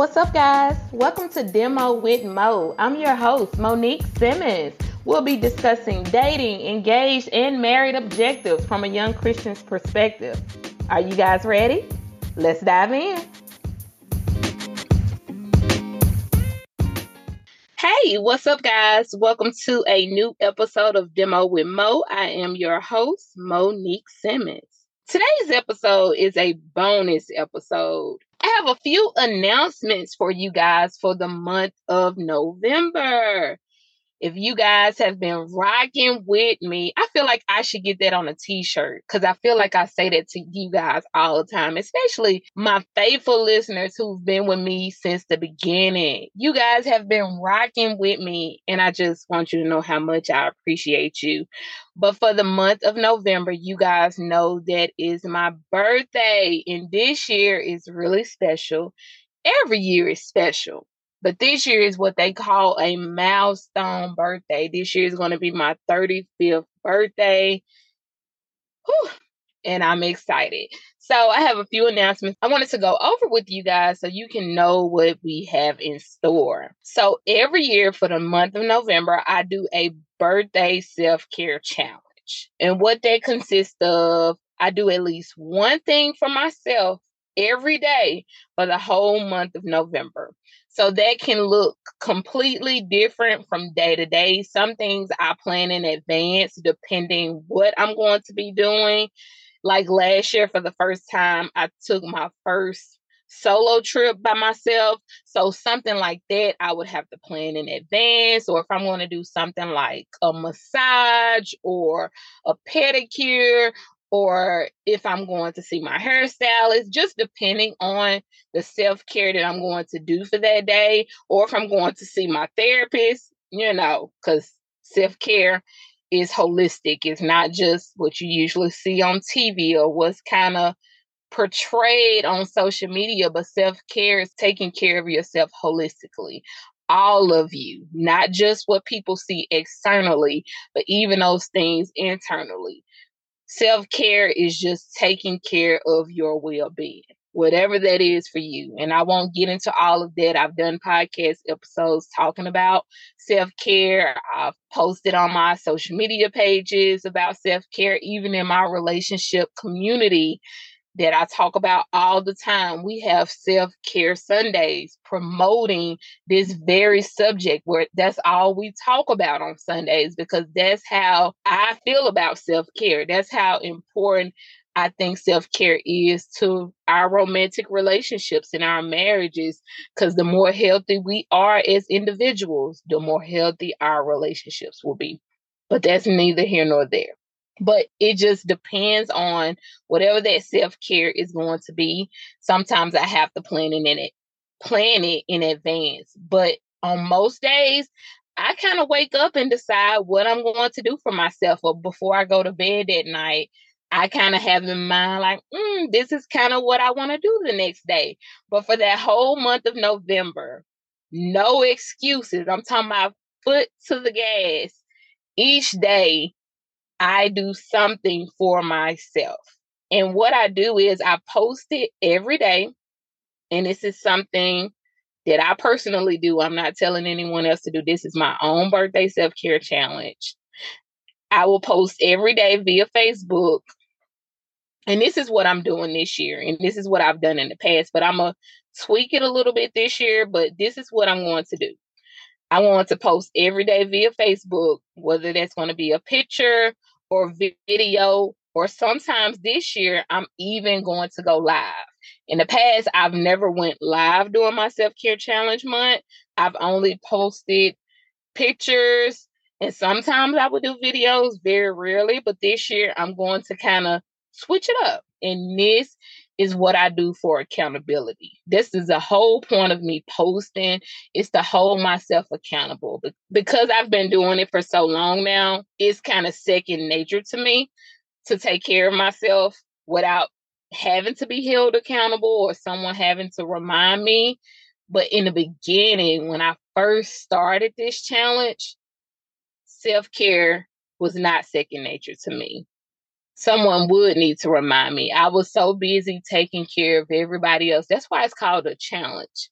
What's up, guys? Welcome to Demo with Mo. I'm your host, Monique Simmons. We'll be discussing dating, engaged, and married objectives from a young Christian's perspective. Are you guys ready? Let's dive in. Hey, what's up, guys? Welcome to a new episode of Demo with Mo. I am your host, Monique Simmons. Today's episode is a bonus episode. I have a few announcements for you guys for the month of November. If you guys have been rocking with me, I feel like I should get that on a t shirt because I feel like I say that to you guys all the time, especially my faithful listeners who've been with me since the beginning. You guys have been rocking with me, and I just want you to know how much I appreciate you. But for the month of November, you guys know that is my birthday, and this year is really special. Every year is special. But this year is what they call a milestone birthday. This year is going to be my 35th birthday. Whew, and I'm excited. So I have a few announcements I wanted to go over with you guys so you can know what we have in store. So every year for the month of November, I do a birthday self-care challenge. And what that consists of, I do at least one thing for myself every day for the whole month of November. So that can look completely different from day to day. Some things I plan in advance depending what I'm going to be doing. Like last year for the first time, I took my first solo trip by myself. So something like that I would have to plan in advance or if I'm going to do something like a massage or a pedicure or if I'm going to see my hairstylist, just depending on the self care that I'm going to do for that day, or if I'm going to see my therapist, you know, because self care is holistic. It's not just what you usually see on TV or what's kind of portrayed on social media, but self care is taking care of yourself holistically. All of you, not just what people see externally, but even those things internally. Self care is just taking care of your well being, whatever that is for you. And I won't get into all of that. I've done podcast episodes talking about self care. I've posted on my social media pages about self care, even in my relationship community that I talk about all the time. We have self care Sundays promoting this very subject where that's all we talk about on Sundays because that's how I feel about self care. That's how important I think self care is to our romantic relationships and our marriages because the more healthy we are as individuals, the more healthy our relationships will be. But that's neither here nor there but it just depends on whatever that self-care is going to be. Sometimes i have to plan it in it plan it in advance but on most days i kind of wake up and decide what i'm going to do for myself or before i go to bed at night i kind of have in mind like mm, this is kind of what i want to do the next day. But for that whole month of november no excuses. I'm talking about foot to the gas each day I do something for myself. And what I do is I post it every day. And this is something that I personally do. I'm not telling anyone else to do. This is my own birthday self care challenge. I will post every day via Facebook. And this is what I'm doing this year. And this is what I've done in the past. But I'm going to tweak it a little bit this year. But this is what I'm going to do. I want to post every day via Facebook, whether that's going to be a picture or video, or sometimes this year I'm even going to go live. In the past, I've never went live during my self-care challenge month. I've only posted pictures and sometimes I would do videos very rarely, but this year I'm going to kind of switch it up. And this is what I do for accountability. This is the whole point of me posting is to hold myself accountable. But because I've been doing it for so long now, it's kind of second nature to me to take care of myself without having to be held accountable or someone having to remind me. But in the beginning, when I first started this challenge, self care was not second nature to me someone would need to remind me. I was so busy taking care of everybody else. That's why it's called a challenge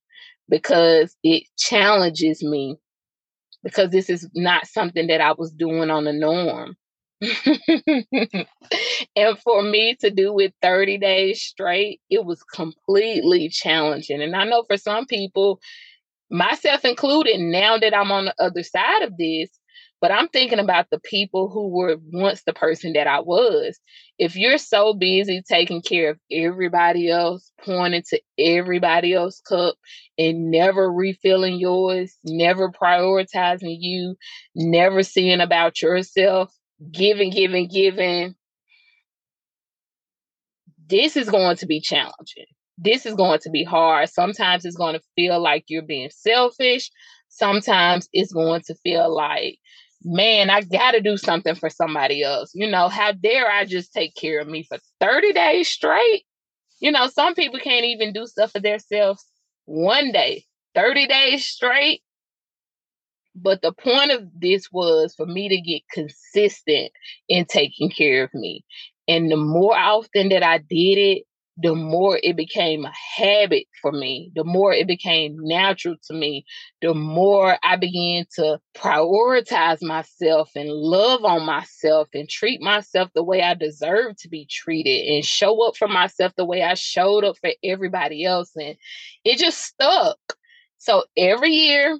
because it challenges me because this is not something that I was doing on the norm. and for me to do it 30 days straight, it was completely challenging. And I know for some people, myself included, now that I'm on the other side of this, but I'm thinking about the people who were once the person that I was. If you're so busy taking care of everybody else, pointing to everybody else's cup, and never refilling yours, never prioritizing you, never seeing about yourself, giving, giving, giving, this is going to be challenging. This is going to be hard. Sometimes it's going to feel like you're being selfish. Sometimes it's going to feel like man, I got to do something for somebody else. You know, how dare I just take care of me for 30 days straight? You know, some people can't even do stuff for themselves one day, 30 days straight. But the point of this was for me to get consistent in taking care of me. And the more often that I did it, the more it became a habit for me, the more it became natural to me, the more I began to prioritize myself and love on myself and treat myself the way I deserve to be treated and show up for myself the way I showed up for everybody else. And it just stuck. So every year,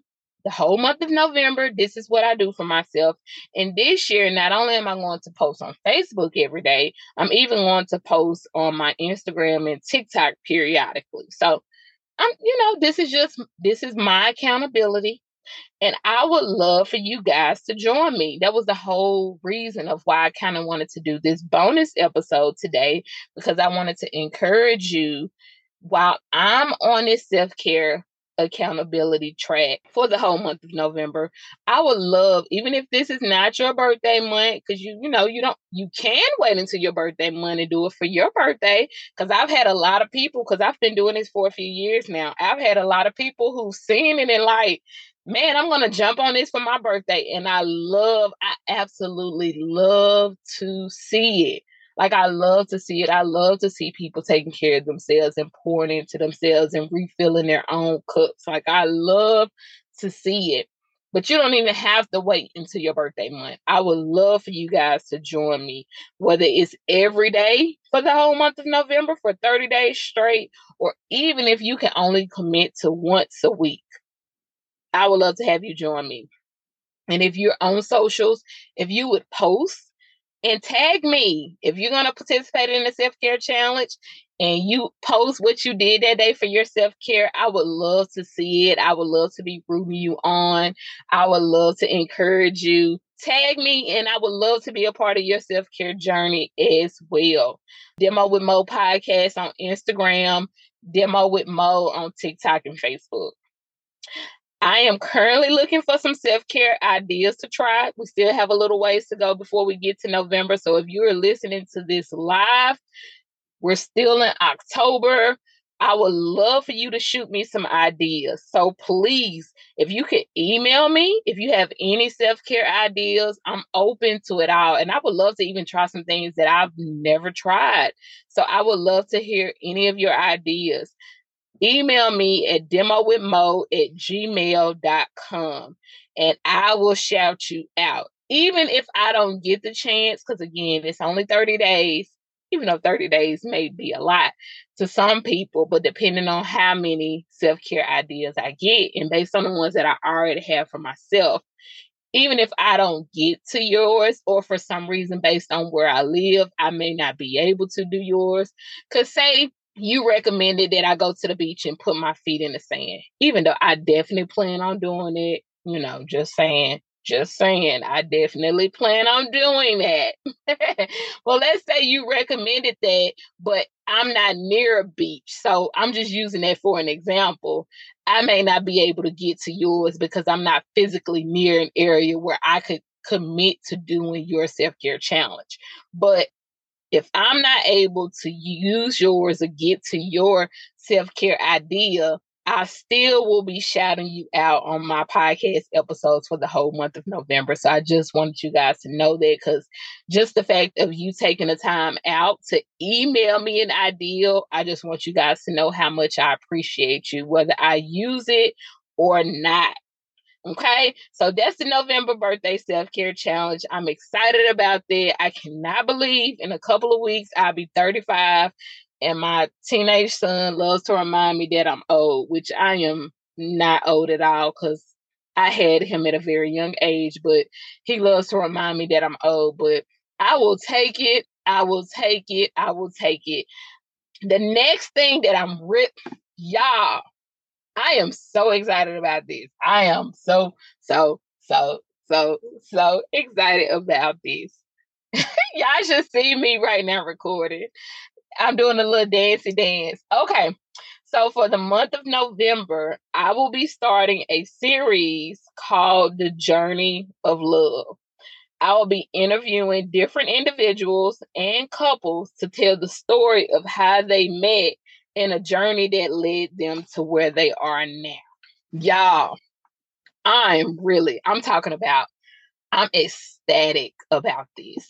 the whole month of November, this is what I do for myself. And this year, not only am I going to post on Facebook every day, I'm even going to post on my Instagram and TikTok periodically. So I'm, you know, this is just this is my accountability. And I would love for you guys to join me. That was the whole reason of why I kind of wanted to do this bonus episode today, because I wanted to encourage you while I'm on this self care accountability track for the whole month of November. I would love, even if this is not your birthday month, because you, you know, you don't, you can wait until your birthday month and do it for your birthday. Because I've had a lot of people, because I've been doing this for a few years now. I've had a lot of people who've seen it and like, man, I'm gonna jump on this for my birthday. And I love, I absolutely love to see it. Like I love to see it. I love to see people taking care of themselves and pouring into themselves and refilling their own cups. Like I love to see it. But you don't even have to wait until your birthday month. I would love for you guys to join me, whether it's every day for the whole month of November for 30 days straight, or even if you can only commit to once a week. I would love to have you join me. And if you're on socials, if you would post and tag me if you're going to participate in the self care challenge and you post what you did that day for your self care. I would love to see it. I would love to be rooting you on. I would love to encourage you. Tag me, and I would love to be a part of your self care journey as well. Demo with Mo podcast on Instagram, Demo with Mo on TikTok and Facebook. I am currently looking for some self care ideas to try. We still have a little ways to go before we get to November. So if you are listening to this live, we're still in October. I would love for you to shoot me some ideas. So please, if you could email me, if you have any self care ideas, I'm open to it all. And I would love to even try some things that I've never tried. So I would love to hear any of your ideas email me at demo with mo at gmail.com and I will shout you out. Even if I don't get the chance, because again, it's only 30 days, even though 30 days may be a lot to some people, but depending on how many self care ideas I get, and based on the ones that I already have for myself, even if I don't get to yours, or for some reason based on where I live, I may not be able to do yours. Because, say, you recommended that I go to the beach and put my feet in the sand, even though I definitely plan on doing it. You know, just saying, just saying, I definitely plan on doing that. well, let's say you recommended that, but I'm not near a beach. So I'm just using that for an example. I may not be able to get to yours because I'm not physically near an area where I could commit to doing your self care challenge. But if I'm not able to use yours or get to your self care idea, I still will be shouting you out on my podcast episodes for the whole month of November. So I just wanted you guys to know that because just the fact of you taking the time out to email me an ideal, I just want you guys to know how much I appreciate you, whether I use it or not. Okay, so that's the November birthday self care challenge. I'm excited about that. I cannot believe in a couple of weeks I'll be 35 and my teenage son loves to remind me that I'm old, which I am not old at all because I had him at a very young age, but he loves to remind me that I'm old. But I will take it. I will take it. I will take it. The next thing that I'm rip, y'all, I am so excited about this. I am so, so, so, so, so excited about this. Y'all should see me right now recording. I'm doing a little dancey dance. Okay. So for the month of November, I will be starting a series called The Journey of Love. I will be interviewing different individuals and couples to tell the story of how they met and a journey that led them to where they are now. Y'all, I'm really, I'm talking about, I'm ecstatic about this.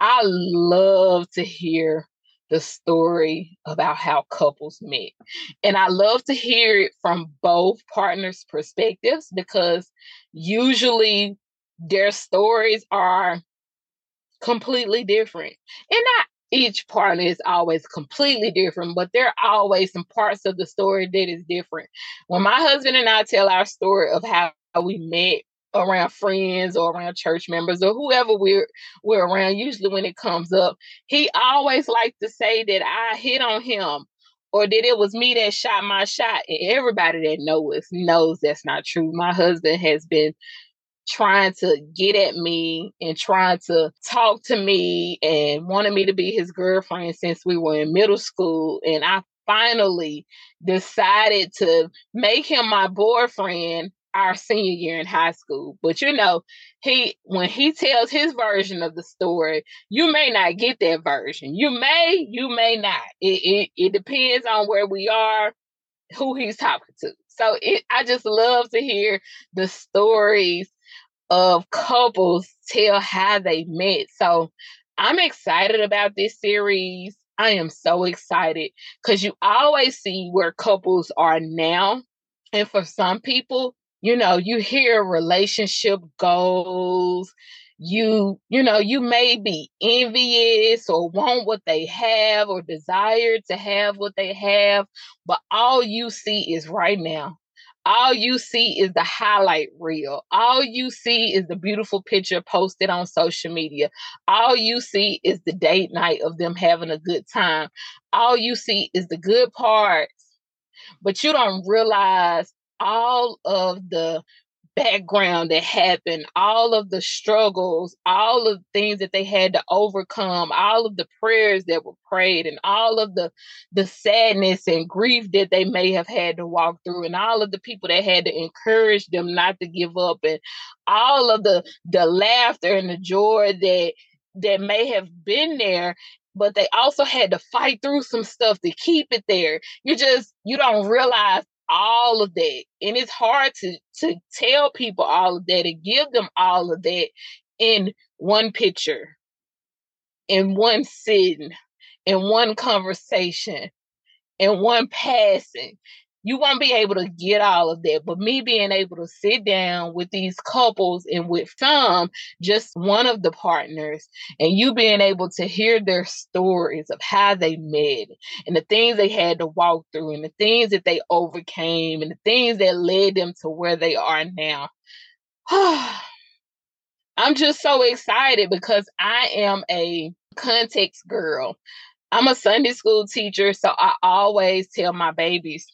I love to hear the story about how couples met. And I love to hear it from both partners' perspectives because usually their stories are completely different. And not each partner is always completely different, but there are always some parts of the story that is different. When my husband and I tell our story of how we met around friends or around church members or whoever we're we're around, usually when it comes up, he always likes to say that I hit on him or that it was me that shot my shot. And everybody that knows knows that's not true. My husband has been trying to get at me and trying to talk to me and wanted me to be his girlfriend since we were in middle school. And I finally decided to make him my boyfriend our senior year in high school. But you know, he when he tells his version of the story, you may not get that version. You may, you may not. It it, it depends on where we are, who he's talking to. So it I just love to hear the stories of couples tell how they met. So I'm excited about this series. I am so excited because you always see where couples are now. And for some people, you know, you hear relationship goals. You, you know, you may be envious or want what they have or desire to have what they have, but all you see is right now all you see is the highlight reel. All you see is the beautiful picture posted on social media. All you see is the date night of them having a good time. All you see is the good parts, but you don't realize all of the background that happened, all of the struggles, all of the things that they had to overcome, all of the prayers that were prayed, and all of the the sadness and grief that they may have had to walk through, and all of the people that had to encourage them not to give up, and all of the the laughter and the joy that that may have been there but they also had to fight through some stuff to keep it there. You just you don't realize all of that. And it's hard to to tell people all of that and give them all of that in one picture, in one sitting, in one conversation, in one passing you won't be able to get all of that. But me being able to sit down with these couples and with some, just one of the partners, and you being able to hear their stories of how they met and the things they had to walk through and the things that they overcame and the things that led them to where they are now. I'm just so excited because I am a context girl. I'm a Sunday school teacher, so I always tell my babies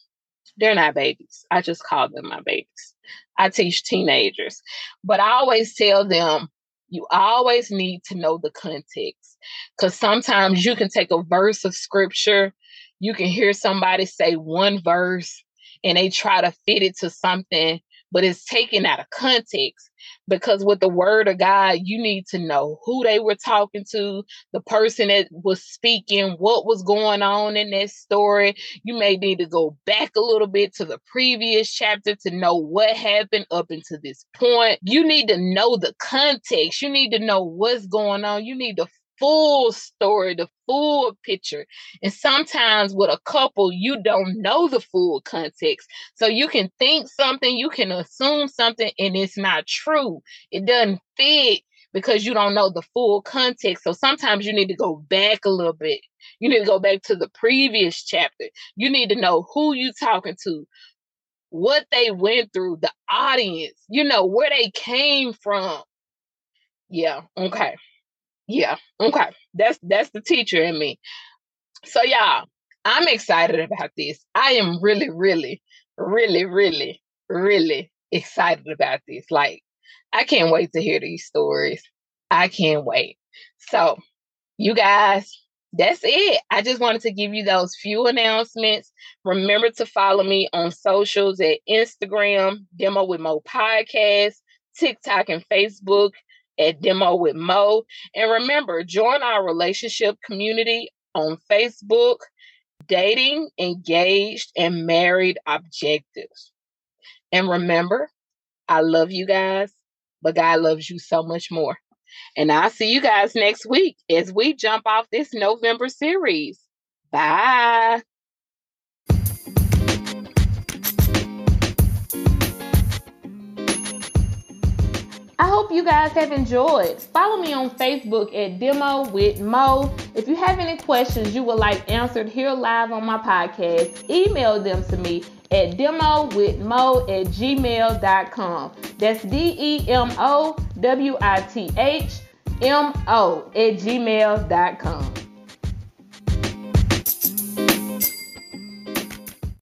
they're not babies. I just call them my babies. I teach teenagers, but I always tell them you always need to know the context because sometimes you can take a verse of scripture, you can hear somebody say one verse and they try to fit it to something but it's taken out of context because with the word of God, you need to know who they were talking to, the person that was speaking, what was going on in that story. You may need to go back a little bit to the previous chapter to know what happened up until this point. You need to know the context. You need to know what's going on. You need to full story, the full picture. And sometimes with a couple, you don't know the full context. So you can think something, you can assume something, and it's not true. It doesn't fit because you don't know the full context. So sometimes you need to go back a little bit. You need to go back to the previous chapter. You need to know who you talking to, what they went through, the audience, you know, where they came from. Yeah, okay. Yeah. Okay. That's that's the teacher in me. So y'all, I'm excited about this. I am really, really, really, really, really excited about this. Like, I can't wait to hear these stories. I can't wait. So, you guys, that's it. I just wanted to give you those few announcements. Remember to follow me on socials at Instagram, Demo with Mo Podcast, TikTok, and Facebook at Demo with Mo. And remember, join our relationship community on Facebook, Dating, Engaged, and Married Objectives. And remember, I love you guys, but God loves you so much more. And I'll see you guys next week as we jump off this November series. Bye. You guys have enjoyed. Follow me on Facebook at Demo with Mo. If you have any questions you would like answered here live on my podcast, email them to me at demo with mo at gmail.com. That's D E M O W I T H M O at gmail.com.